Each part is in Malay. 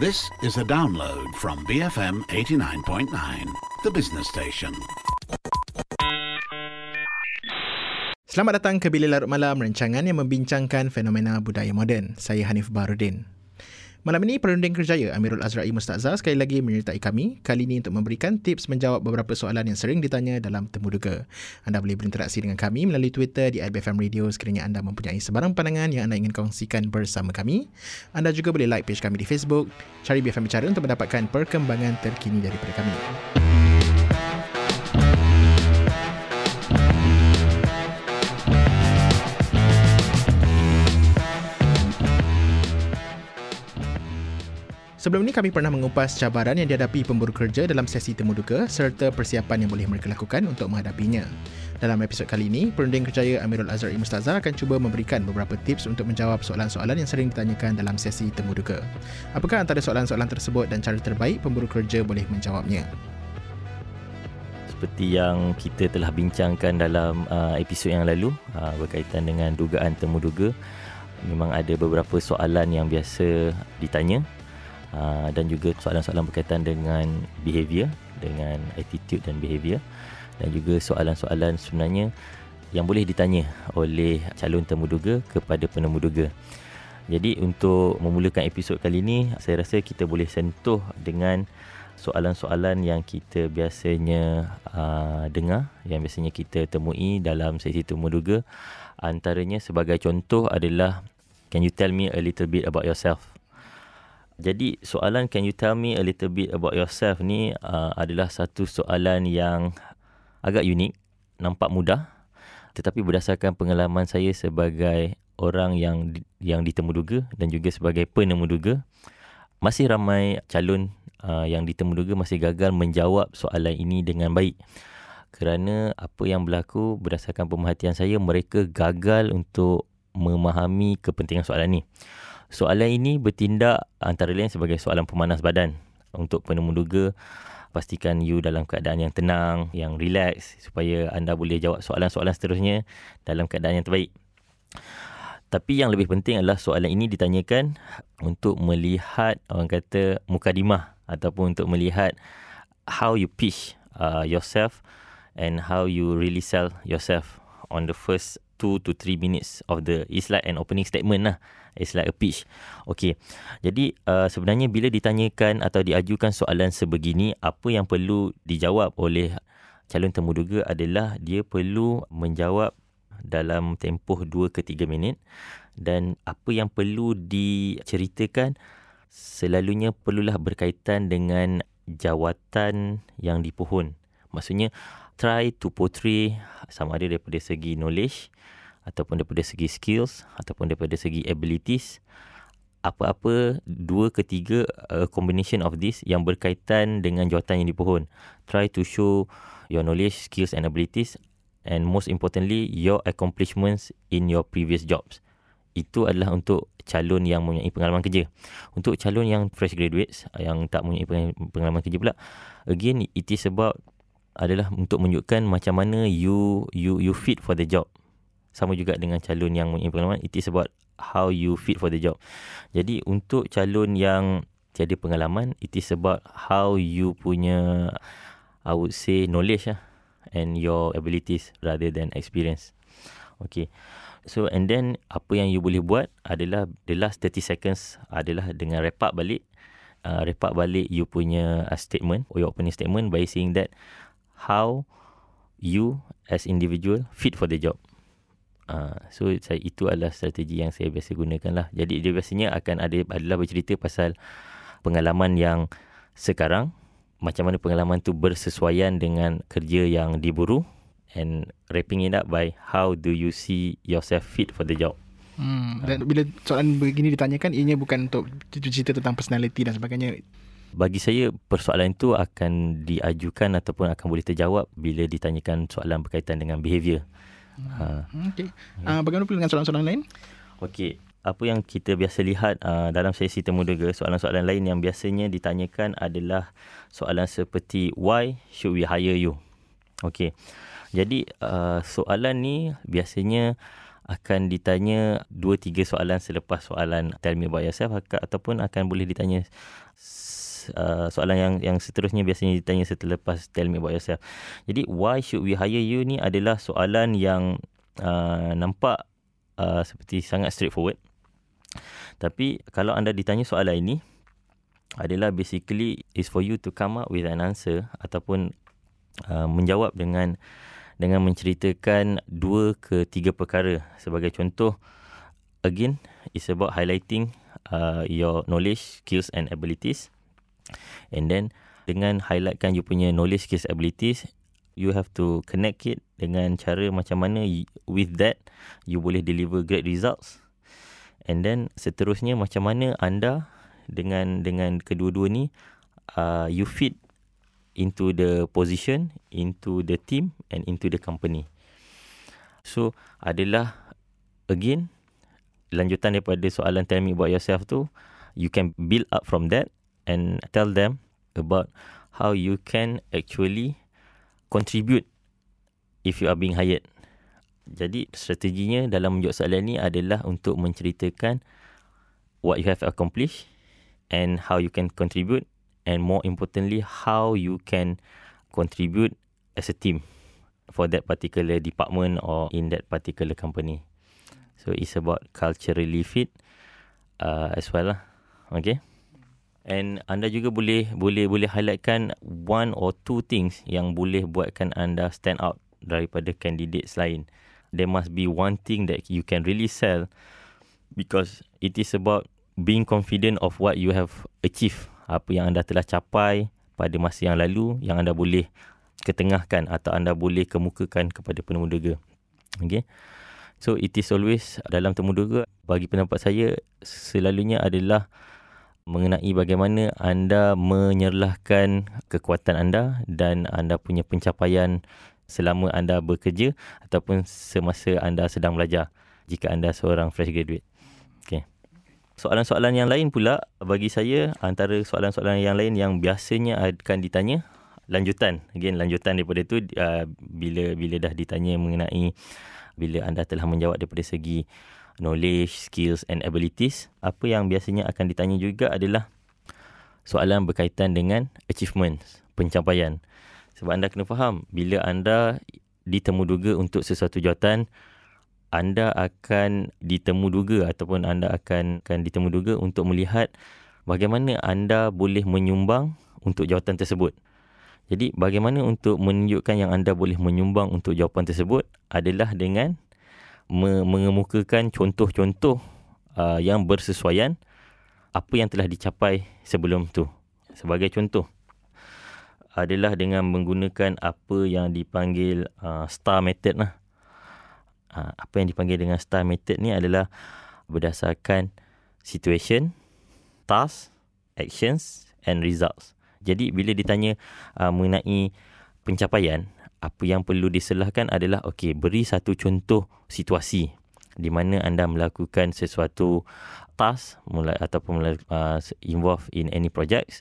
This is a download from BFM 89.9, the business station. Selamat datang ke Bilik Larut Malam, rancangan yang membincangkan fenomena budaya moden. Saya Hanif Barudin. Malam ini, Perunding Kerjaya Amirul Azrai Mustazah sekali lagi menyertai kami, kali ini untuk memberikan tips menjawab beberapa soalan yang sering ditanya dalam Temu Duga. Anda boleh berinteraksi dengan kami melalui Twitter di IBFM Radio sekiranya anda mempunyai sebarang pandangan yang anda ingin kongsikan bersama kami. Anda juga boleh like page kami di Facebook, cari BFM Bicara untuk mendapatkan perkembangan terkini daripada kami. Sebelum ini kami pernah mengupas cabaran yang dihadapi pemburu kerja dalam sesi temu duka serta persiapan yang boleh mereka lakukan untuk menghadapinya. Dalam episod kali ini, Perunding Kerjaya Amirul Azhari Mustazah akan cuba memberikan beberapa tips untuk menjawab soalan-soalan yang sering ditanyakan dalam sesi temu duka. Apakah antara soalan-soalan tersebut dan cara terbaik pemburu kerja boleh menjawabnya? Seperti yang kita telah bincangkan dalam uh, episod yang lalu uh, berkaitan dengan dugaan temu duga, memang ada beberapa soalan yang biasa ditanya Ah, dan juga soalan-soalan berkaitan dengan behavior dengan attitude dan behavior. Dan juga soalan-soalan sebenarnya yang boleh ditanya oleh calon temuduga kepada penemuduga. Jadi untuk memulakan episod kali ini saya rasa kita boleh sentuh dengan soalan-soalan yang kita biasanya uh, dengar yang biasanya kita temui dalam sesi temuduga. Antaranya sebagai contoh adalah can you tell me a little bit about yourself jadi soalan can you tell me a little bit about yourself ni uh, adalah satu soalan yang agak unik, nampak mudah tetapi berdasarkan pengalaman saya sebagai orang yang yang ditemuduga dan juga sebagai penemuduga masih ramai calon uh, yang ditemuduga masih gagal menjawab soalan ini dengan baik. Kerana apa yang berlaku berdasarkan pemerhatian saya mereka gagal untuk memahami kepentingan soalan ini. Soalan ini bertindak antara lain sebagai soalan pemanas badan untuk penemuduga pastikan you dalam keadaan yang tenang, yang relax supaya anda boleh jawab soalan-soalan seterusnya dalam keadaan yang terbaik. Tapi yang lebih penting adalah soalan ini ditanyakan untuk melihat orang kata mukadimah ataupun untuk melihat how you pitch uh, yourself and how you really sell yourself on the first 2 to 3 minutes of the it's like an opening statement lah it's like a pitch. Okay. Jadi uh, sebenarnya bila ditanyakan atau diajukan soalan sebegini apa yang perlu dijawab oleh calon temuduga adalah dia perlu menjawab dalam tempoh 2 ke 3 minit dan apa yang perlu diceritakan selalunya perlulah berkaitan dengan jawatan yang dipohon. Maksudnya try to portray sama ada daripada segi knowledge ataupun daripada segi skills ataupun daripada segi abilities apa-apa dua ketiga uh, combination of this yang berkaitan dengan jawatan yang dipohon. Try to show your knowledge skills and abilities and most importantly your accomplishments in your previous jobs. Itu adalah untuk calon yang mempunyai pengalaman kerja. Untuk calon yang fresh graduates yang tak mempunyai pengalaman kerja pula again it is about adalah untuk menunjukkan macam mana you you you fit for the job sama juga dengan calon yang mempunyai pengalaman it is about how you fit for the job. Jadi untuk calon yang tiada pengalaman it is about how you punya I would say knowledge lah and your abilities rather than experience. Okay. So and then apa yang you boleh buat adalah the last 30 seconds adalah dengan wrap up balik. Uh, wrap up balik you punya uh, statement or your opening statement by saying that how you as individual fit for the job Uh, so saya itu adalah strategi yang saya biasa gunakan lah. Jadi dia biasanya akan ada adalah bercerita pasal pengalaman yang sekarang macam mana pengalaman tu bersesuaian dengan kerja yang diburu and wrapping it up by how do you see yourself fit for the job. Hmm, dan bila soalan begini ditanyakan ianya bukan untuk cerita tentang personality dan sebagainya. Bagi saya persoalan itu akan diajukan ataupun akan boleh terjawab bila ditanyakan soalan berkaitan dengan behavior. Ha. Okey. Uh, bagaimana pula dengan soalan-soalan lain? Okey. Apa yang kita biasa lihat uh, dalam sesi temu dega, soalan-soalan lain yang biasanya ditanyakan adalah soalan seperti why should we hire you? Okey. Jadi uh, soalan ni biasanya akan ditanya dua tiga soalan selepas soalan tell me about yourself ataupun akan boleh ditanya uh, soalan yang yang seterusnya biasanya ditanya setelah tell me about yourself. Jadi why should we hire you ni adalah soalan yang uh, nampak uh, seperti sangat straightforward. Tapi kalau anda ditanya soalan ini adalah basically is for you to come up with an answer ataupun uh, menjawab dengan dengan menceritakan dua ke tiga perkara sebagai contoh again is about highlighting uh, your knowledge skills and abilities and then dengan highlightkan you punya knowledge skills abilities you have to connect it dengan cara macam mana with that you boleh deliver great results and then seterusnya macam mana anda dengan dengan kedua-dua ni uh, you fit into the position, into the team and into the company. So adalah again lanjutan daripada soalan tell me about yourself tu, you can build up from that and tell them about how you can actually contribute if you are being hired. Jadi strateginya dalam menjawab soalan ni adalah untuk menceritakan what you have accomplished and how you can contribute and more importantly how you can contribute as a team for that particular department or in that particular company. So it's about culturally fit uh, as well lah. Okay and anda juga boleh boleh boleh highlightkan one or two things yang boleh buatkan anda stand out daripada candidates lain there must be one thing that you can really sell because it is about being confident of what you have achieved apa yang anda telah capai pada masa yang lalu yang anda boleh ketengahkan atau anda boleh kemukakan kepada penemu dega. Okay. So it is always dalam temu dega bagi pendapat saya selalunya adalah mengenai bagaimana anda menyerlahkan kekuatan anda dan anda punya pencapaian selama anda bekerja ataupun semasa anda sedang belajar jika anda seorang fresh graduate. Okay soalan-soalan yang lain pula bagi saya antara soalan-soalan yang lain yang biasanya akan ditanya lanjutan again lanjutan daripada itu uh, bila bila dah ditanya mengenai bila anda telah menjawab daripada segi knowledge skills and abilities apa yang biasanya akan ditanya juga adalah soalan berkaitan dengan achievements pencapaian sebab anda kena faham bila anda ditemuduga untuk sesuatu jawatan anda akan ditemu duga ataupun anda akan akan ditemu duga untuk melihat bagaimana anda boleh menyumbang untuk jawatan tersebut. Jadi bagaimana untuk menunjukkan yang anda boleh menyumbang untuk jawapan tersebut adalah dengan mengemukakan contoh-contoh uh, yang bersesuaian apa yang telah dicapai sebelum tu. Sebagai contoh adalah dengan menggunakan apa yang dipanggil uh, star method lah. Ha, apa yang dipanggil dengan STAR method ni adalah berdasarkan situation, task, actions and results. Jadi bila ditanya uh, mengenai pencapaian, apa yang perlu diselahkan adalah okey, beri satu contoh situasi di mana anda melakukan sesuatu task mulai ataupun mulai uh, involve in any projects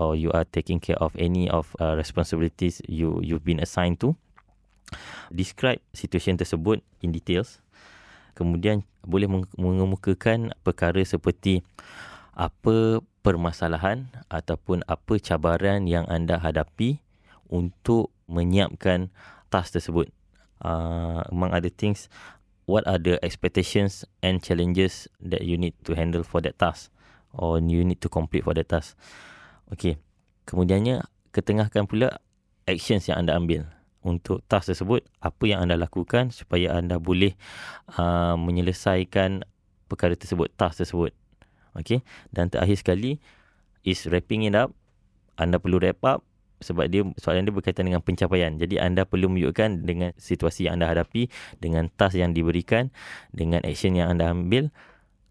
or you are taking care of any of uh, responsibilities you you've been assigned to. Describe situation tersebut in details. Kemudian boleh mengemukakan perkara seperti apa permasalahan ataupun apa cabaran yang anda hadapi untuk menyiapkan task tersebut. Uh, among other things what are the expectations and challenges that you need to handle for that task or you need to complete for that task okay kemudiannya ketengahkan pula actions yang anda ambil. Untuk task tersebut apa yang anda lakukan supaya anda boleh uh, menyelesaikan perkara tersebut task tersebut? Okey dan terakhir sekali is wrapping it up. Anda perlu wrap up sebab dia soalan dia berkaitan dengan pencapaian jadi anda perlu menunjukkan dengan situasi yang anda hadapi dengan task yang diberikan dengan action yang anda ambil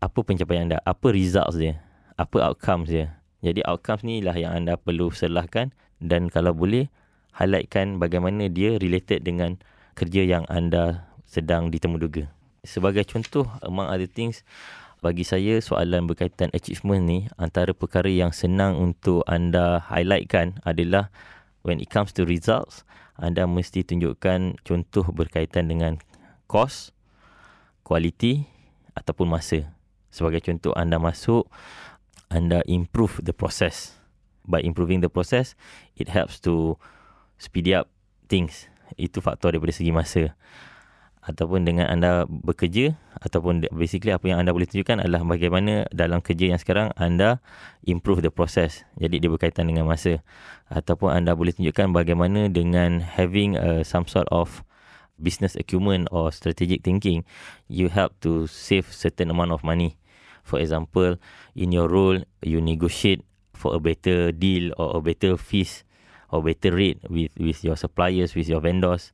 apa pencapaian anda apa results dia apa outcomes dia jadi outcomes ni lah yang anda perlu selahkan dan kalau boleh highlightkan bagaimana dia related dengan kerja yang anda sedang ditemuduga. Sebagai contoh, among other things, bagi saya soalan berkaitan achievement ni antara perkara yang senang untuk anda highlightkan adalah when it comes to results, anda mesti tunjukkan contoh berkaitan dengan cost, kualiti ataupun masa. Sebagai contoh anda masuk anda improve the process. By improving the process, it helps to speed up things. Itu faktor daripada segi masa. Ataupun dengan anda bekerja ataupun basically apa yang anda boleh tunjukkan adalah bagaimana dalam kerja yang sekarang anda improve the process. Jadi dia berkaitan dengan masa. Ataupun anda boleh tunjukkan bagaimana dengan having uh, some sort of business acumen or strategic thinking, you help to save certain amount of money. For example, in your role, you negotiate for a better deal or a better fees or better rate with with your suppliers, with your vendors.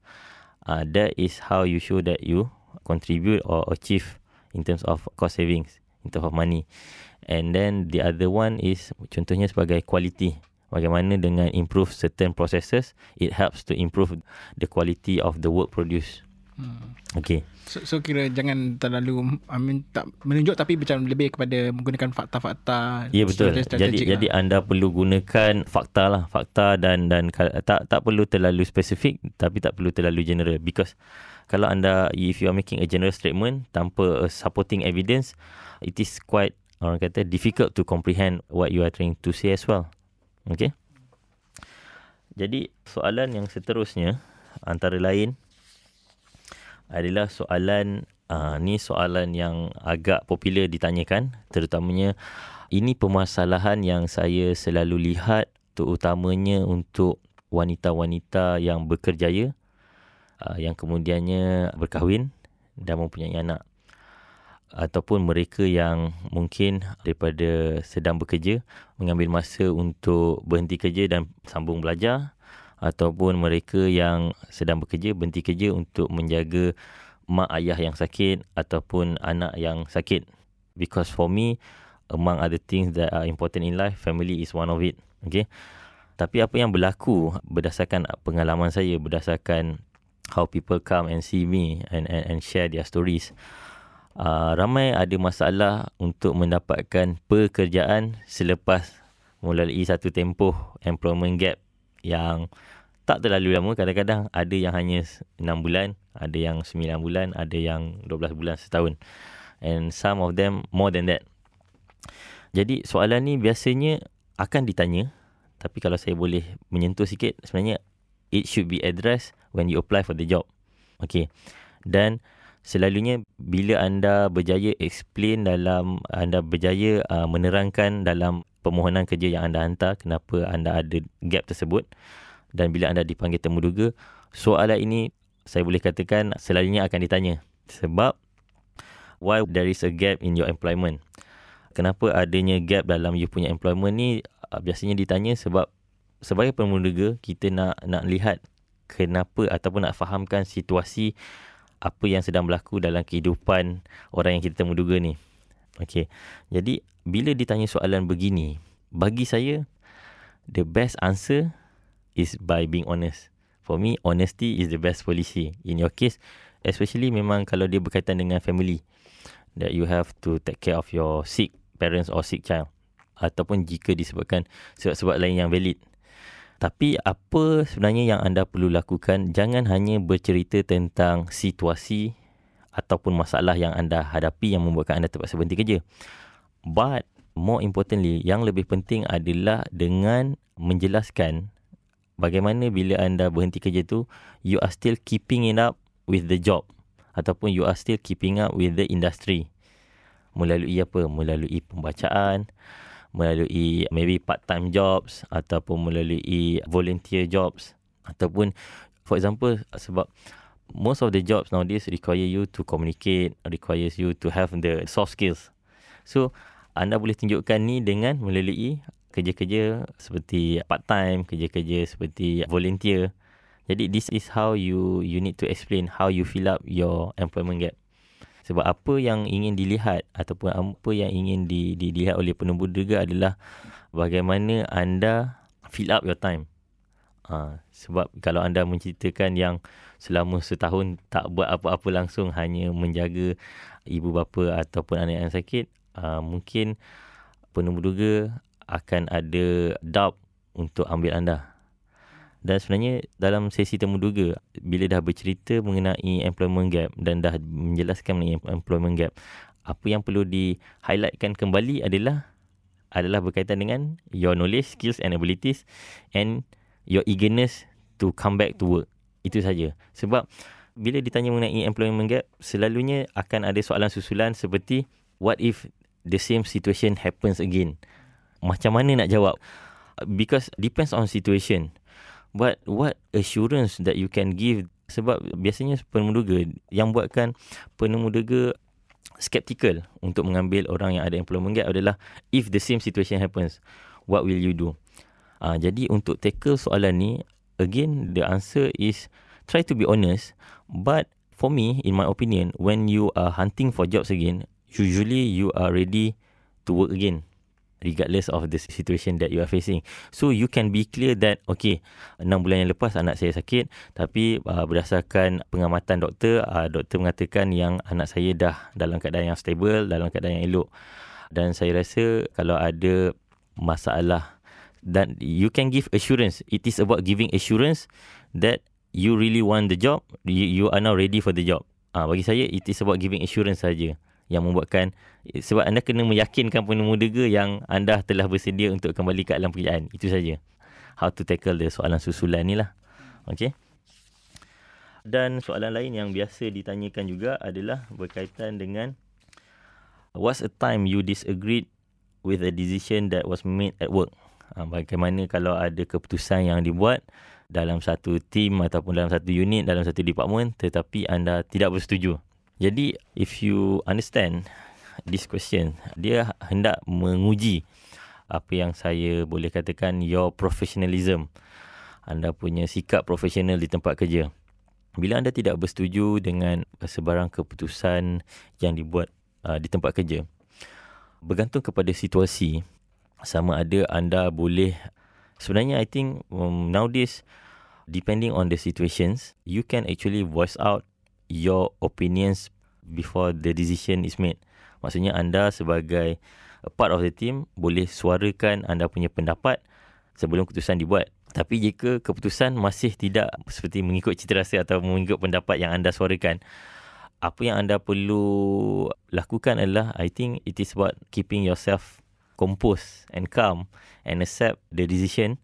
Uh, that is how you show that you contribute or achieve in terms of cost savings, in terms of money. And then the other one is contohnya sebagai quality. Bagaimana dengan improve certain processes, it helps to improve the quality of the work produced. Hmm. Okay. So, so kira jangan terlalu I mean, tak menunjuk tapi macam lebih kepada menggunakan fakta-fakta. Ya yeah, betul. Jadi lah. jadi anda perlu gunakan fakta lah, fakta dan dan tak tak perlu terlalu spesifik tapi tak perlu terlalu general because kalau anda if you are making a general statement tanpa a supporting evidence it is quite orang kata difficult to comprehend what you are trying to say as well. Okay. Jadi soalan yang seterusnya antara lain adalah soalan uh, ni soalan yang agak popular ditanyakan. Terutamanya ini permasalahan yang saya selalu lihat terutamanya untuk wanita-wanita yang berkerjaya uh, yang kemudiannya berkahwin dan mempunyai anak. Ataupun mereka yang mungkin daripada sedang bekerja mengambil masa untuk berhenti kerja dan sambung belajar ataupun mereka yang sedang bekerja berhenti kerja untuk menjaga mak ayah yang sakit ataupun anak yang sakit. Because for me among other things that are important in life family is one of it okay? Tapi apa yang berlaku berdasarkan pengalaman saya berdasarkan how people come and see me and and, and share their stories uh, ramai ada masalah untuk mendapatkan pekerjaan selepas melalui satu tempoh employment gap yang tak terlalu lama kadang-kadang ada yang hanya 6 bulan ada yang 9 bulan ada yang 12 bulan setahun. And some of them more than that. Jadi soalan ni biasanya akan ditanya tapi kalau saya boleh menyentuh sikit sebenarnya it should be addressed when you apply for the job. Okay. Dan selalunya bila anda berjaya explain dalam anda berjaya uh, menerangkan dalam permohonan kerja yang anda hantar kenapa anda ada gap tersebut dan bila anda dipanggil temu duga soalan ini saya boleh katakan selalunya akan ditanya sebab why there is a gap in your employment kenapa adanya gap dalam you punya employment ni uh, biasanya ditanya sebab sebagai pemuda kita nak nak lihat kenapa ataupun nak fahamkan situasi apa yang sedang berlaku dalam kehidupan orang yang kita temu duga ni. Okey. Jadi bila ditanya soalan begini, bagi saya the best answer is by being honest. For me, honesty is the best policy. In your case, especially memang kalau dia berkaitan dengan family, that you have to take care of your sick parents or sick child. Ataupun jika disebabkan sebab-sebab lain yang valid. Tapi apa sebenarnya yang anda perlu lakukan, jangan hanya bercerita tentang situasi ataupun masalah yang anda hadapi yang membuatkan anda terpaksa berhenti kerja. But more importantly, yang lebih penting adalah dengan menjelaskan bagaimana bila anda berhenti kerja tu, you are still keeping it up with the job ataupun you are still keeping up with the industry. Melalui apa? Melalui pembacaan, melalui maybe part-time jobs ataupun melalui volunteer jobs ataupun for example sebab most of the jobs nowadays require you to communicate, requires you to have the soft skills. So, anda boleh tunjukkan ni dengan melalui kerja-kerja seperti part-time, kerja-kerja seperti volunteer. Jadi, this is how you you need to explain how you fill up your employment gap. Sebab apa yang ingin dilihat ataupun apa yang ingin di, di, dilihat oleh penumbuh juga adalah bagaimana anda fill up your time. Ha, sebab kalau anda menceritakan yang selama setahun tak buat apa-apa langsung hanya menjaga ibu bapa ataupun anak yang sakit, uh, mungkin penumbuh duga akan ada doubt untuk ambil anda. dan sebenarnya dalam sesi temu duga bila dah bercerita mengenai employment gap dan dah menjelaskan mengenai employment gap apa yang perlu di highlightkan kembali adalah adalah berkaitan dengan your knowledge, skills and abilities and your eagerness to come back to work. Itu saja. Sebab bila ditanya mengenai employment gap, selalunya akan ada soalan susulan seperti what if the same situation happens again? Macam mana nak jawab? Because depends on situation. But what assurance that you can give sebab biasanya penemuduga yang buatkan penemuduga skeptical untuk mengambil orang yang ada employment gap adalah if the same situation happens, what will you do? Uh, jadi untuk tackle soalan ni, again the answer is try to be honest. But for me, in my opinion, when you are hunting for jobs again, usually you are ready to work again regardless of the situation that you are facing. So you can be clear that okay, 6 bulan yang lepas anak saya sakit tapi uh, berdasarkan pengamatan doktor, uh, doktor mengatakan yang anak saya dah dalam keadaan yang stable, dalam keadaan yang elok. Dan saya rasa kalau ada masalah dan you can give assurance. It is about giving assurance that you really want the job, you, you are now ready for the job. Uh, bagi saya it is about giving assurance saja yang membuatkan sebab anda kena meyakinkan penemu yang anda telah bersedia untuk kembali ke alam pekerjaan. Itu saja. How to tackle the soalan susulan ni lah. Okay. Dan soalan lain yang biasa ditanyakan juga adalah berkaitan dengan what's a time you disagreed with a decision that was made at work? Ha, bagaimana kalau ada keputusan yang dibuat dalam satu team ataupun dalam satu unit, dalam satu department tetapi anda tidak bersetuju. Jadi if you understand this question, dia hendak menguji apa yang saya boleh katakan your professionalism. Anda punya sikap profesional di tempat kerja. Bila anda tidak bersetuju dengan sebarang keputusan yang dibuat uh, di tempat kerja, bergantung kepada situasi sama ada anda boleh sebenarnya I think um, nowadays depending on the situations you can actually voice out your opinions before the decision is made. Maksudnya anda sebagai a part of the team boleh suarakan anda punya pendapat sebelum keputusan dibuat. Tapi jika keputusan masih tidak seperti mengikut cita rasa atau mengikut pendapat yang anda suarakan, apa yang anda perlu lakukan adalah I think it is about keeping yourself composed and calm and accept the decision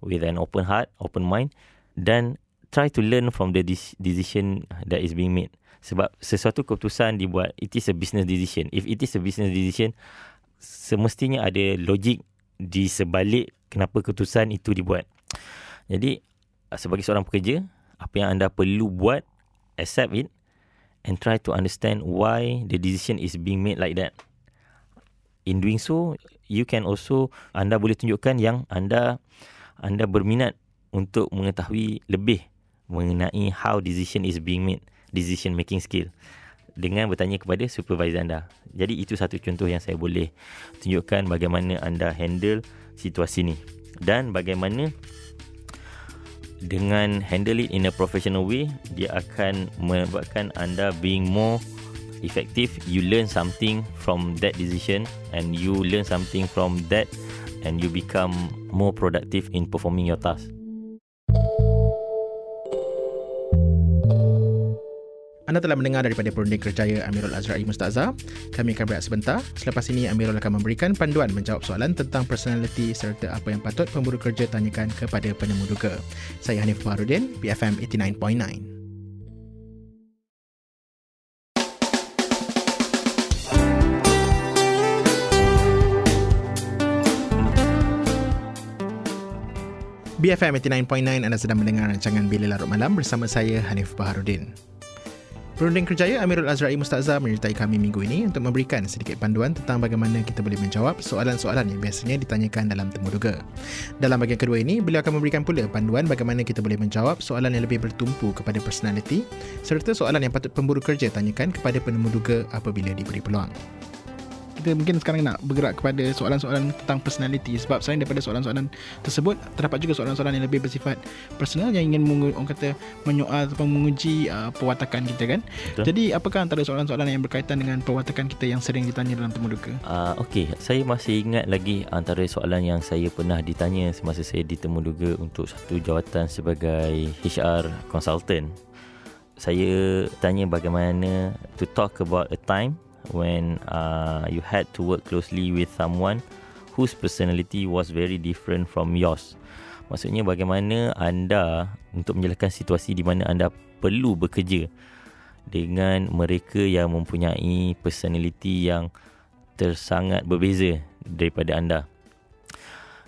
with an open heart, open mind dan try to learn from the decision that is being made. Sebab sesuatu keputusan dibuat, it is a business decision. If it is a business decision, semestinya ada logik di sebalik kenapa keputusan itu dibuat. Jadi, sebagai seorang pekerja, apa yang anda perlu buat, accept it and try to understand why the decision is being made like that. In doing so, you can also, anda boleh tunjukkan yang anda anda berminat untuk mengetahui lebih mengenai how decision is being made, decision making skill dengan bertanya kepada supervisor anda. Jadi itu satu contoh yang saya boleh tunjukkan bagaimana anda handle situasi ni. Dan bagaimana dengan handle it in a professional way dia akan membuatkan anda being more effective. You learn something from that decision and you learn something from that and you become more productive in performing your task Anda telah mendengar daripada Perunding Kerjaya Amirul Azra'i Mustazah. Kami akan berehat sebentar. Selepas ini Amirul akan memberikan panduan menjawab soalan tentang personality serta apa yang patut pemburu kerja tanyakan kepada penemu duga. Saya Hanif Fahrudin, BFM 89.9. BFM 89.9 anda sedang mendengar rancangan Bila Larut Malam bersama saya Hanif Baharudin. Perunding Kerjaya Amirul Azra'i Mustazah menyertai kami minggu ini untuk memberikan sedikit panduan tentang bagaimana kita boleh menjawab soalan-soalan yang biasanya ditanyakan dalam temu duga. Dalam bahagian kedua ini, beliau akan memberikan pula panduan bagaimana kita boleh menjawab soalan yang lebih bertumpu kepada personality serta soalan yang patut pemburu kerja tanyakan kepada penemu duga apabila diberi peluang. Kita mungkin sekarang nak bergerak kepada soalan-soalan tentang personality sebab selain daripada soalan-soalan tersebut terdapat juga soalan-soalan yang lebih bersifat personal yang ingin mengu- orang kata menyoal atau menguji uh, perwatakan kita kan. Betul. Jadi apakah antara soalan-soalan yang berkaitan dengan perwatakan kita yang sering ditanya dalam temu duka? Uh, Okey, saya masih ingat lagi antara soalan yang saya pernah ditanya semasa saya ditemu duga untuk satu jawatan sebagai HR consultant. Saya tanya bagaimana to talk about a time when uh, you had to work closely with someone whose personality was very different from yours. Maksudnya bagaimana anda untuk menjelaskan situasi di mana anda perlu bekerja dengan mereka yang mempunyai personality yang tersangat berbeza daripada anda.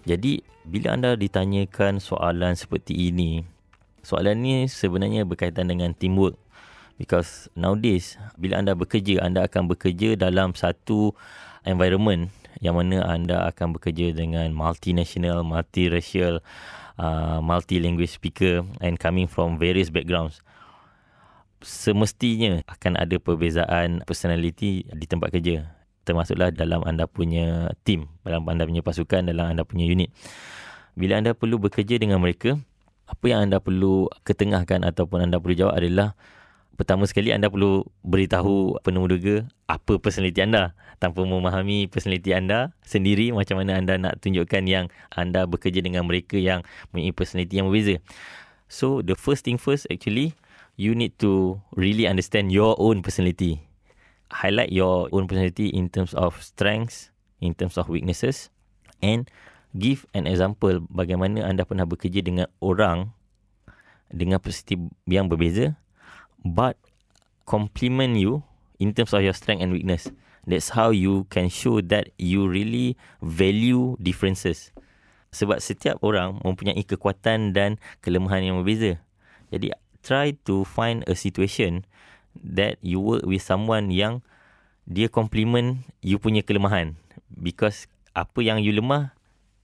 Jadi bila anda ditanyakan soalan seperti ini, soalan ni sebenarnya berkaitan dengan teamwork. Because nowadays bila anda bekerja, anda akan bekerja dalam satu environment yang mana anda akan bekerja dengan multinational, multiracial, uh, multi-language speaker and coming from various backgrounds. Semestinya akan ada perbezaan personality di tempat kerja termasuklah dalam anda punya team dalam anda punya pasukan dalam anda punya unit. Bila anda perlu bekerja dengan mereka apa yang anda perlu ketengahkan ataupun anda perlu jawab adalah pertama sekali anda perlu beritahu penemu duga apa personality anda tanpa memahami personality anda sendiri macam mana anda nak tunjukkan yang anda bekerja dengan mereka yang mempunyai personality yang berbeza so the first thing first actually you need to really understand your own personality. Highlight your own personality in terms of strengths, in terms of weaknesses, and give an example bagaimana anda pernah bekerja dengan orang dengan personality yang berbeza, but compliment you in terms of your strength and weakness. That's how you can show that you really value differences. Sebab setiap orang mempunyai kekuatan dan kelemahan yang berbeza. Jadi try to find a situation that you work with someone yang dia compliment you punya kelemahan because apa yang you lemah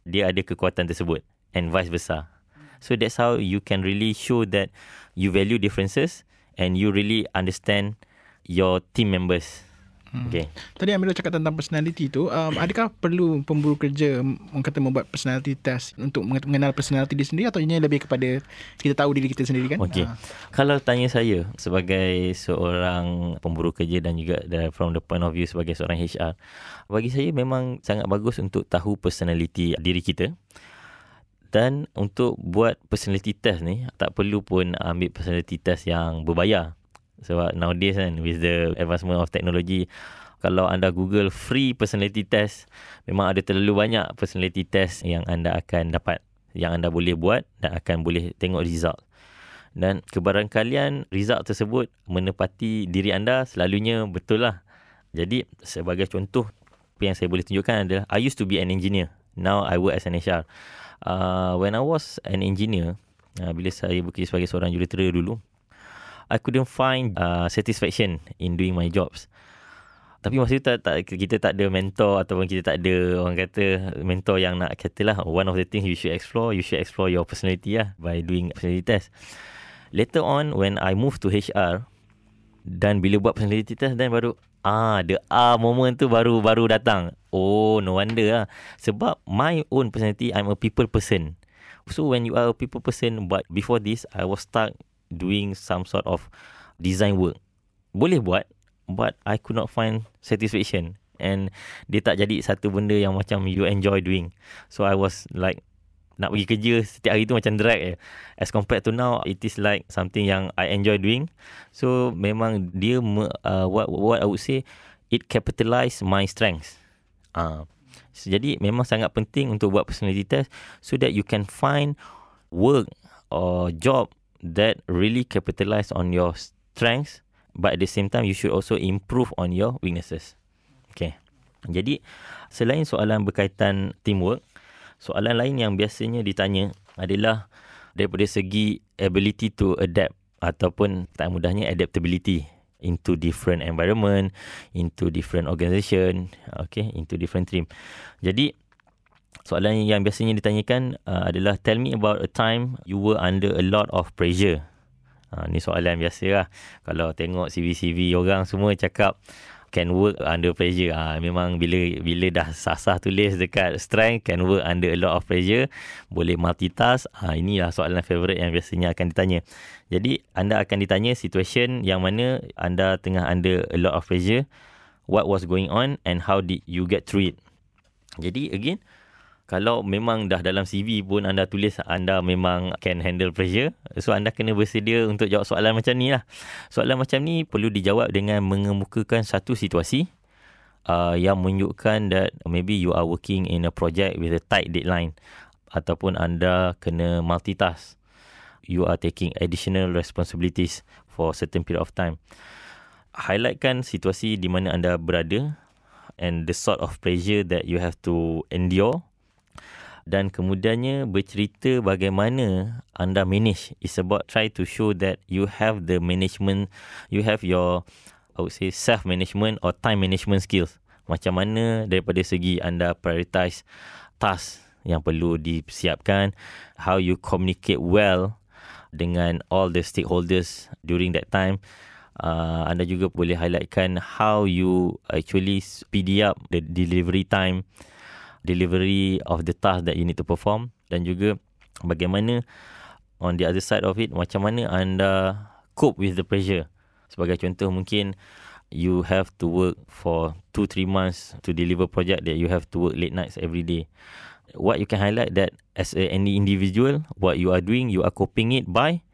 dia ada kekuatan tersebut and vice versa so that's how you can really show that you value differences and you really understand your team members okay Tadi Amirul cakap tentang personality tu, um, adakah perlu pemburu kerja orang kata membuat personality test untuk mengenal personality dia sendiri atau ini lebih kepada kita tahu diri kita sendiri kan? Okey. Ah. Kalau tanya saya sebagai seorang pemburu kerja dan juga from the point of view sebagai seorang HR, bagi saya memang sangat bagus untuk tahu personality diri kita. Dan untuk buat personality test ni tak perlu pun ambil personality test yang berbayar. Sebab nowadays kan with the advancement of technology kalau anda google free personality test memang ada terlalu banyak personality test yang anda akan dapat yang anda boleh buat dan akan boleh tengok result dan kebarangkalian result tersebut menepati diri anda selalunya betul lah. Jadi sebagai contoh apa yang saya boleh tunjukkan adalah I used to be an engineer. Now I work as an HR. Uh, when I was an engineer, uh, bila saya bekerja sebagai seorang jurutera dulu, I couldn't find uh, satisfaction in doing my jobs. Tapi masa itu tak, tak, kita tak ada mentor ataupun kita tak ada orang kata mentor yang nak katalah one of the things you should explore, you should explore your personality lah by doing personality test. Later on when I moved to HR dan bila buat personality test dan baru ah the ah moment tu baru baru datang. Oh no wonder lah. Sebab my own personality I'm a people person. So when you are a people person but before this I was stuck doing some sort of design work. Boleh buat but I could not find satisfaction and dia tak jadi satu benda yang macam you enjoy doing. So I was like nak pergi kerja setiap hari tu macam drag je. As compared to now, it is like something yang I enjoy doing. So memang dia uh, what what I would say it capitalize my strengths. Uh, jadi memang sangat penting untuk buat personality test so that you can find work or job that really capitalize on your strengths but at the same time you should also improve on your weaknesses. Okay. Jadi selain soalan berkaitan teamwork, soalan lain yang biasanya ditanya adalah daripada segi ability to adapt ataupun tak mudahnya adaptability into different environment, into different organisation, okay, into different team. Jadi soalan yang biasanya ditanyakan uh, adalah tell me about a time you were under a lot of pressure. Ha, ni soalan biasa lah. Kalau tengok CV-CV orang semua cakap can work under pressure. Ah memang bila bila dah sah-sah tulis dekat strength can work under a lot of pressure, boleh multitask. Ah inilah soalan favorite yang biasanya akan ditanya. Jadi anda akan ditanya situation yang mana anda tengah under a lot of pressure, what was going on and how did you get through it. Jadi again kalau memang dah dalam CV pun anda tulis anda memang can handle pressure so anda kena bersedia untuk jawab soalan macam ni lah. Soalan macam ni perlu dijawab dengan mengemukakan satu situasi uh, yang menunjukkan that maybe you are working in a project with a tight deadline ataupun anda kena multitask. You are taking additional responsibilities for certain period of time. Highlightkan situasi di mana anda berada and the sort of pressure that you have to endure dan kemudiannya bercerita bagaimana anda manage. Is about try to show that you have the management you have your I would say self management or time management skills. Macam mana daripada segi anda prioritize task yang perlu disiapkan how you communicate well dengan all the stakeholders during that time. Uh, anda juga boleh highlightkan how you actually speed up the delivery time delivery of the task that you need to perform dan juga bagaimana on the other side of it macam mana anda cope with the pressure. Sebagai contoh mungkin you have to work for 2 3 months to deliver project that you have to work late nights every day. What you can highlight that as a, any individual what you are doing you are coping it by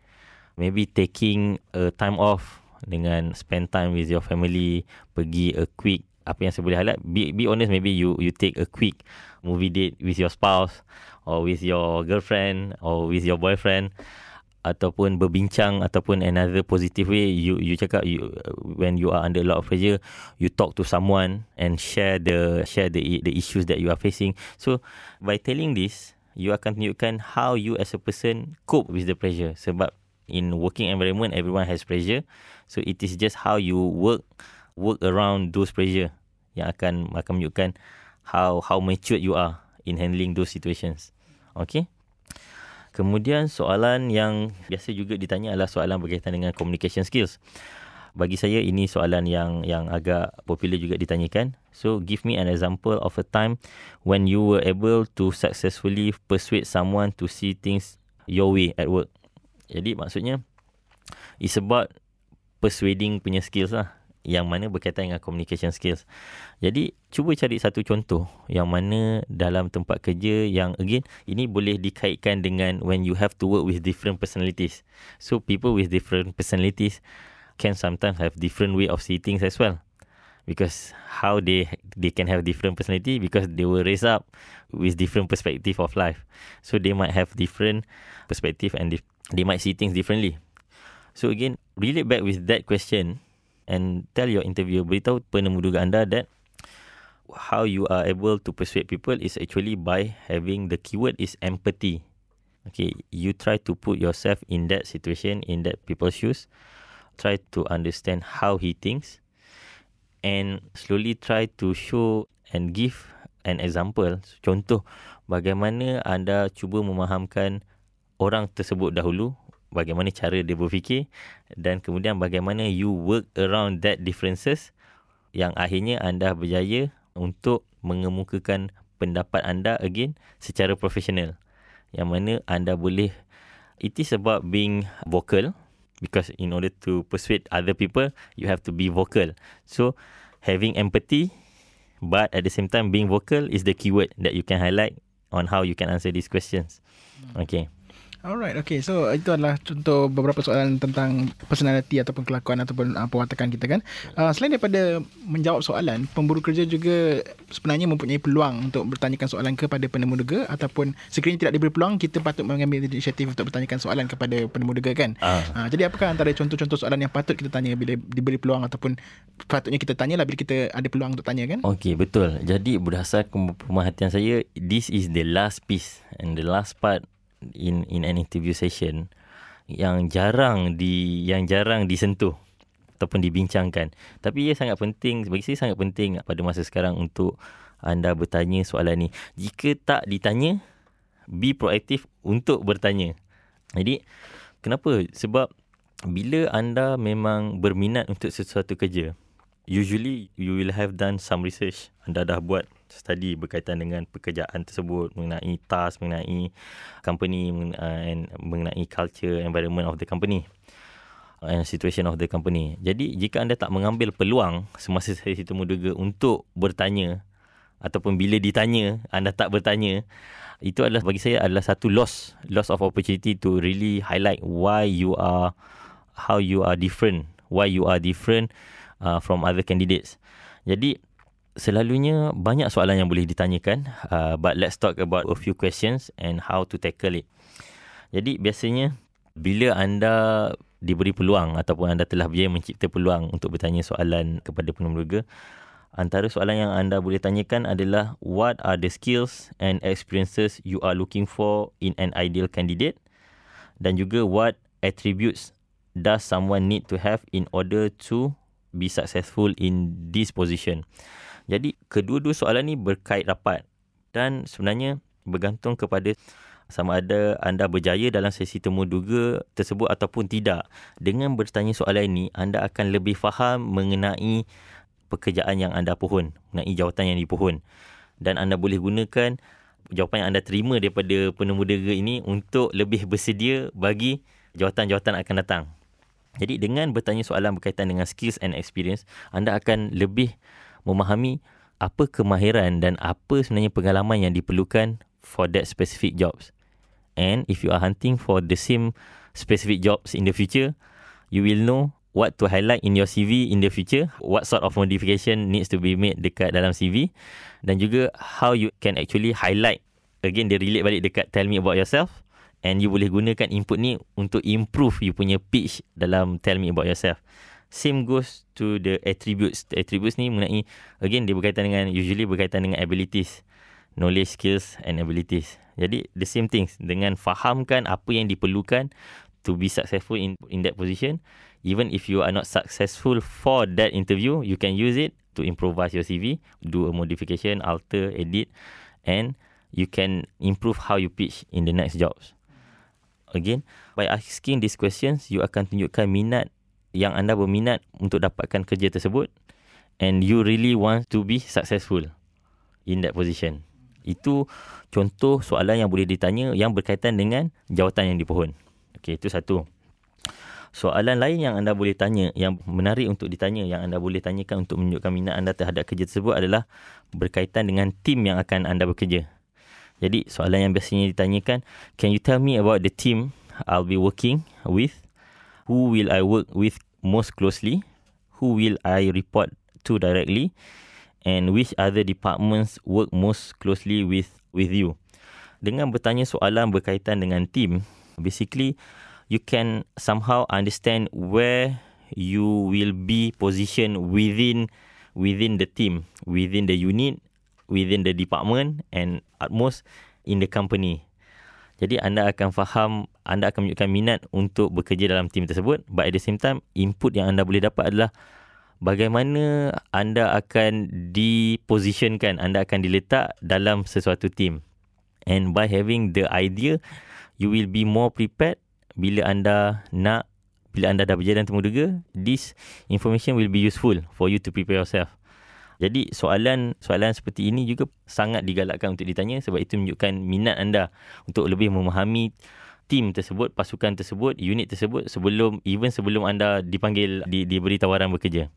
maybe taking a time off dengan spend time with your family pergi a quick apa yang saya boleh highlight be, be honest maybe you you take a quick movie date with your spouse or with your girlfriend or with your boyfriend ataupun berbincang ataupun another positive way. You you cakap you when you are under a lot of pressure you talk to someone and share the share the the issues that you are facing. So by telling this you akan tunjukkan how you as a person cope with the pressure. Sebab in working environment everyone has pressure. So it is just how you work work around those pressure yang akan akan menunjukkan how how mature you are in handling those situations. Okay. Kemudian soalan yang biasa juga ditanya adalah soalan berkaitan dengan communication skills. Bagi saya ini soalan yang yang agak popular juga ditanyakan. So give me an example of a time when you were able to successfully persuade someone to see things your way at work. Jadi maksudnya it's about persuading punya skills lah yang mana berkaitan dengan communication skills. Jadi cuba cari satu contoh yang mana dalam tempat kerja yang again ini boleh dikaitkan dengan when you have to work with different personalities. So people with different personalities can sometimes have different way of seeing things as well. Because how they they can have different personality because they were raised up with different perspective of life. So they might have different perspective and they might see things differently. So again, relate back with that question and tell your interviewer beritahu penemu duga anda that how you are able to persuade people is actually by having the keyword is empathy. Okay, you try to put yourself in that situation, in that people's shoes. Try to understand how he thinks, and slowly try to show and give an example. Contoh, bagaimana anda cuba memahamkan orang tersebut dahulu bagaimana cara dia berfikir dan kemudian bagaimana you work around that differences yang akhirnya anda berjaya untuk mengemukakan pendapat anda again secara profesional. Yang mana anda boleh it is about being vocal because in order to persuade other people you have to be vocal. So having empathy but at the same time being vocal is the keyword that you can highlight on how you can answer these questions. Okay Alright, okay. So itu adalah contoh beberapa soalan tentang personality ataupun kelakuan ataupun uh, perwatakan kita kan. Uh, selain daripada menjawab soalan, pemburu kerja juga sebenarnya mempunyai peluang untuk bertanyakan soalan kepada penemu duga ataupun sekiranya tidak diberi peluang, kita patut mengambil inisiatif untuk bertanyakan soalan kepada penemu duga kan. Uh. Uh, jadi apakah antara contoh-contoh soalan yang patut kita tanya bila diberi peluang ataupun patutnya kita tanyalah bila kita ada peluang untuk tanya kan? Okay, betul. Jadi berdasarkan pemerhatian saya, this is the last piece and the last part in in an interview session yang jarang di yang jarang disentuh ataupun dibincangkan. Tapi ia sangat penting bagi saya sangat penting pada masa sekarang untuk anda bertanya soalan ni. Jika tak ditanya, be proaktif untuk bertanya. Jadi, kenapa? Sebab bila anda memang berminat untuk sesuatu kerja, usually you will have done some research. Anda dah buat study berkaitan dengan pekerjaan tersebut mengenai task, mengenai company uh, and mengenai culture, environment of the company and situation of the company. Jadi jika anda tak mengambil peluang semasa sesi temu duga untuk bertanya ataupun bila ditanya anda tak bertanya itu adalah bagi saya adalah satu loss loss of opportunity to really highlight why you are how you are different why you are different uh, from other candidates jadi selalunya banyak soalan yang boleh ditanyakan uh, but let's talk about a few questions and how to tackle it jadi biasanya bila anda diberi peluang ataupun anda telah berjaya mencipta peluang untuk bertanya soalan kepada penemuduga Antara soalan yang anda boleh tanyakan adalah what are the skills and experiences you are looking for in an ideal candidate dan juga what attributes does someone need to have in order to be successful in this position. Jadi kedua-dua soalan ni berkait rapat dan sebenarnya bergantung kepada sama ada anda berjaya dalam sesi temu duga tersebut ataupun tidak. Dengan bertanya soalan ini, anda akan lebih faham mengenai pekerjaan yang anda pohon, mengenai jawatan yang dipohon. Dan anda boleh gunakan jawapan yang anda terima daripada penemu dera ini untuk lebih bersedia bagi jawatan-jawatan akan datang. Jadi dengan bertanya soalan berkaitan dengan skills and experience, anda akan lebih memahami apa kemahiran dan apa sebenarnya pengalaman yang diperlukan for that specific jobs. And if you are hunting for the same specific jobs in the future, you will know what to highlight in your CV in the future, what sort of modification needs to be made dekat dalam CV dan juga how you can actually highlight again dia relate balik dekat tell me about yourself and you boleh gunakan input ni untuk improve you punya pitch dalam tell me about yourself. Same goes to the attributes. The attributes ni mengenai again dia berkaitan dengan usually berkaitan dengan abilities, knowledge, skills and abilities. Jadi the same things dengan fahamkan apa yang diperlukan to be successful in in that position even if you are not successful for that interview, you can use it to improvise your CV, do a modification, alter, edit, and you can improve how you pitch in the next jobs. Again, by asking these questions, you akan tunjukkan minat yang anda berminat untuk dapatkan kerja tersebut and you really want to be successful in that position. Itu contoh soalan yang boleh ditanya yang berkaitan dengan jawatan yang dipohon. Okay, itu satu. Soalan lain yang anda boleh tanya, yang menarik untuk ditanya, yang anda boleh tanyakan untuk menunjukkan minat anda terhadap kerja tersebut adalah berkaitan dengan tim yang akan anda bekerja. Jadi soalan yang biasanya ditanyakan, can you tell me about the team I'll be working with? Who will I work with most closely? Who will I report to directly? And which other departments work most closely with with you? Dengan bertanya soalan berkaitan dengan tim, basically you can somehow understand where you will be positioned within within the team, within the unit, within the department and at most in the company. Jadi anda akan faham, anda akan menunjukkan minat untuk bekerja dalam tim tersebut. But at the same time, input yang anda boleh dapat adalah bagaimana anda akan dipositionkan, anda akan diletak dalam sesuatu tim. And by having the idea, you will be more prepared bila anda nak bila anda dah berjaya dan temu duga this information will be useful for you to prepare yourself jadi soalan soalan seperti ini juga sangat digalakkan untuk ditanya sebab itu menunjukkan minat anda untuk lebih memahami tim tersebut, pasukan tersebut, unit tersebut sebelum even sebelum anda dipanggil di diberi tawaran bekerja.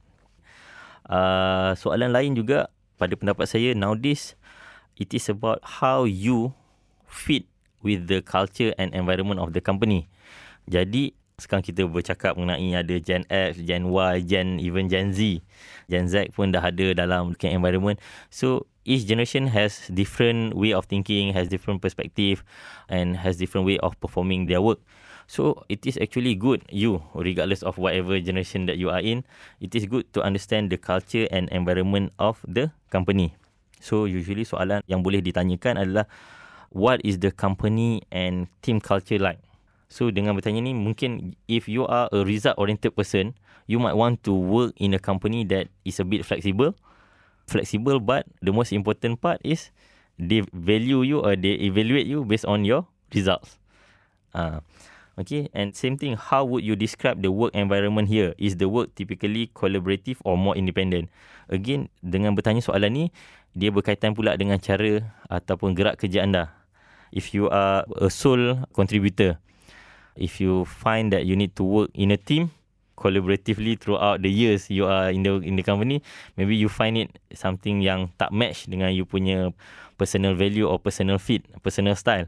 Uh, soalan lain juga pada pendapat saya nowadays it is about how you fit with the culture and environment of the company. Jadi sekarang kita bercakap mengenai ada Gen X, Gen Y, Gen even Gen Z. Gen Z pun dah ada dalam environment. So each generation has different way of thinking, has different perspective and has different way of performing their work. So it is actually good you regardless of whatever generation that you are in, it is good to understand the culture and environment of the company. So usually soalan yang boleh ditanyakan adalah what is the company and team culture like? So dengan bertanya ni mungkin if you are a result oriented person, you might want to work in a company that is a bit flexible. Flexible but the most important part is they value you or they evaluate you based on your results. Uh, Okay, and same thing, how would you describe the work environment here? Is the work typically collaborative or more independent? Again, dengan bertanya soalan ni, dia berkaitan pula dengan cara ataupun gerak kerja anda. If you are a sole contributor, if you find that you need to work in a team, collaboratively throughout the years you are in the in the company, maybe you find it something yang tak match dengan you punya personal value or personal fit, personal style.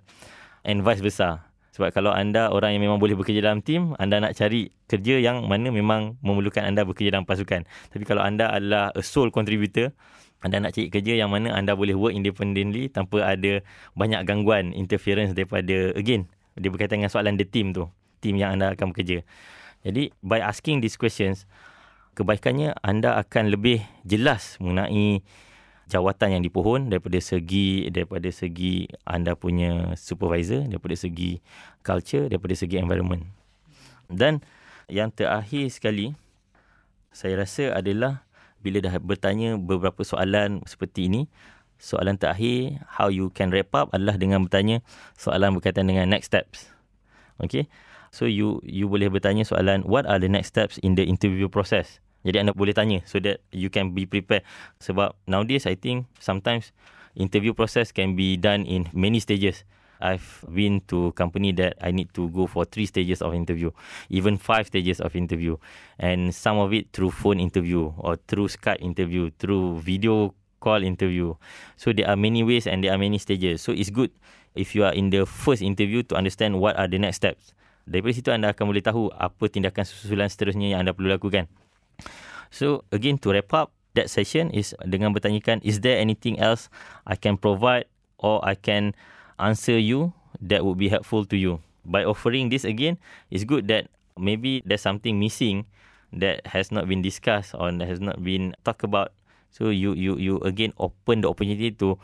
And vice versa. Sebab kalau anda orang yang memang boleh bekerja dalam tim, anda nak cari kerja yang mana memang memerlukan anda bekerja dalam pasukan. Tapi kalau anda adalah a sole contributor, anda nak cari kerja yang mana anda boleh work independently tanpa ada banyak gangguan, interference daripada, again, dia berkaitan dengan soalan the team tu. Team yang anda akan bekerja. Jadi, by asking these questions, kebaikannya anda akan lebih jelas mengenai jawatan yang dipohon daripada segi daripada segi anda punya supervisor daripada segi culture daripada segi environment dan yang terakhir sekali saya rasa adalah bila dah bertanya beberapa soalan seperti ini soalan terakhir how you can wrap up adalah dengan bertanya soalan berkaitan dengan next steps okay so you you boleh bertanya soalan what are the next steps in the interview process jadi anda boleh tanya so that you can be prepared. Sebab nowadays I think sometimes interview process can be done in many stages. I've been to company that I need to go for three stages of interview, even five stages of interview, and some of it through phone interview or through Skype interview, through video call interview. So there are many ways and there are many stages. So it's good if you are in the first interview to understand what are the next steps. Daripada situ anda akan boleh tahu apa tindakan susulan seterusnya yang anda perlu lakukan. So again to wrap up that session is dengan bertanyakan is there anything else I can provide or I can answer you that would be helpful to you. By offering this again, it's good that maybe there's something missing that has not been discussed or has not been talked about. So you you you again open the opportunity to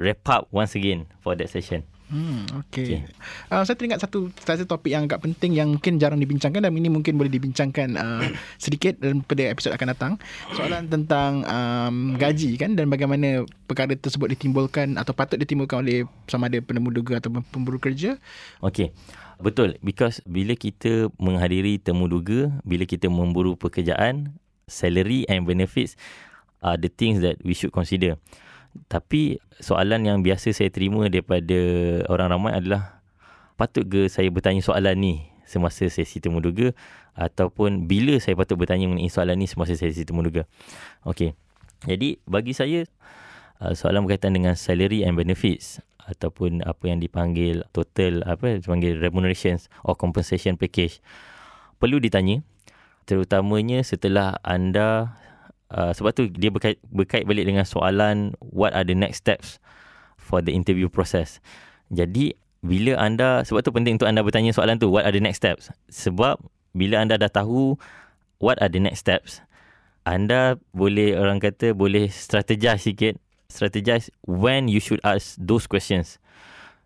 wrap up once again for that session. Hmm, okay. okay. Uh, saya teringat satu satu topik yang agak penting yang mungkin jarang dibincangkan dan ini mungkin boleh dibincangkan uh, sedikit dalam pada episod akan datang. Soalan tentang um, gaji kan dan bagaimana perkara tersebut ditimbulkan atau patut ditimbulkan oleh sama ada penemu duga atau pemburu kerja. Okay. Betul. Because bila kita menghadiri temu duga, bila kita memburu pekerjaan, salary and benefits are the things that we should consider. Tapi soalan yang biasa saya terima daripada orang ramai adalah patut ke saya bertanya soalan ni semasa sesi temu duga ataupun bila saya patut bertanya mengenai soalan ni semasa sesi temu duga. Okey. Jadi bagi saya uh, soalan berkaitan dengan salary and benefits ataupun apa yang dipanggil total apa dipanggil remunerations or compensation package perlu ditanya terutamanya setelah anda Uh, sebab tu dia berkait, berkait balik dengan soalan what are the next steps for the interview process. Jadi bila anda sebab tu penting untuk anda bertanya soalan tu what are the next steps? Sebab bila anda dah tahu what are the next steps, anda boleh orang kata boleh strategize sikit, strategize when you should ask those questions.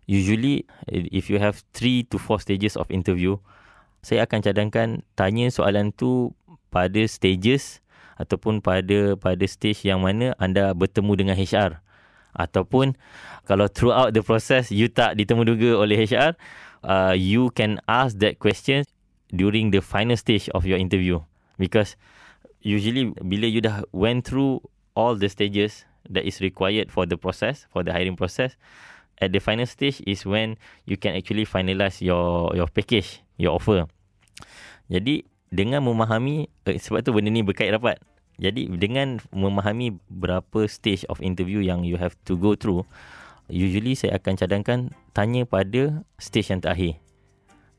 Usually if you have 3 to 4 stages of interview, saya akan cadangkan tanya soalan tu pada stages ataupun pada pada stage yang mana anda bertemu dengan HR ataupun kalau throughout the process you tak ditemu duga oleh HR uh, you can ask that question during the final stage of your interview. Because usually bila you dah went through all the stages that is required for the process for the hiring process at the final stage is when you can actually finalize your your package your offer. Jadi dengan memahami eh, sebab tu benda ni berkait rapat. Jadi dengan memahami berapa stage of interview yang you have to go through, usually saya akan cadangkan tanya pada stage yang terakhir.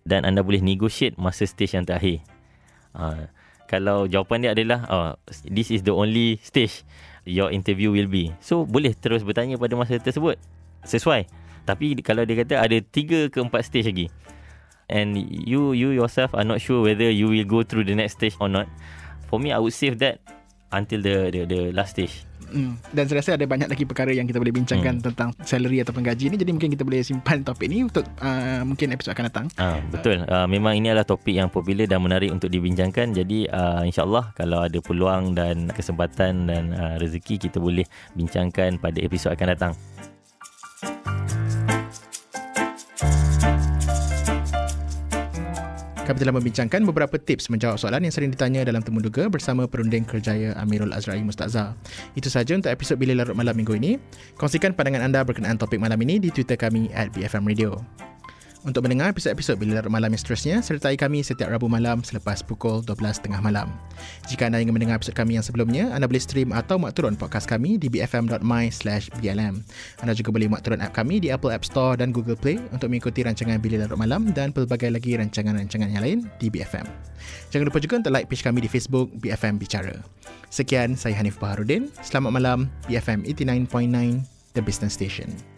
Dan anda boleh negotiate masa stage yang terakhir. Uh, kalau jawapan dia adalah oh, this is the only stage your interview will be. So boleh terus bertanya pada masa tersebut. Sesuai. Tapi kalau dia kata ada 3 ke 4 stage lagi and you you yourself are not sure whether you will go through the next stage or not. For me, I would save that until the the, the last stage. Hmm. Dan saya rasa ada banyak lagi perkara yang kita boleh bincangkan hmm. tentang salary ataupun gaji ni. Jadi mungkin kita boleh simpan topik ni untuk uh, mungkin episod akan datang. Ah, betul. Uh, memang ini adalah topik yang popular dan menarik untuk dibincangkan. Jadi uh, insyaAllah kalau ada peluang dan kesempatan dan uh, rezeki kita boleh bincangkan pada episod akan datang. Kami telah membincangkan beberapa tips menjawab soalan yang sering ditanya dalam Temu Duga bersama perunding kerjaya Amirul Azrai Mustazah. Itu sahaja untuk episod Bila Larut Malam minggu ini. Kongsikan pandangan anda berkenaan topik malam ini di Twitter kami at BFM Radio. Untuk mendengar episod-episod Bila Larut Malam yang seterusnya, sertai kami setiap Rabu malam selepas pukul 12.30 malam. Jika anda ingin mendengar episod kami yang sebelumnya, anda boleh stream atau muat turun podcast kami di bfm.my slash blm. Anda juga boleh muat turun app kami di Apple App Store dan Google Play untuk mengikuti rancangan Bila Larut Malam dan pelbagai lagi rancangan-rancangan yang lain di BFM. Jangan lupa juga untuk like page kami di Facebook BFM Bicara. Sekian, saya Hanif Baharudin. Selamat malam, BFM 89.9, The Business Station.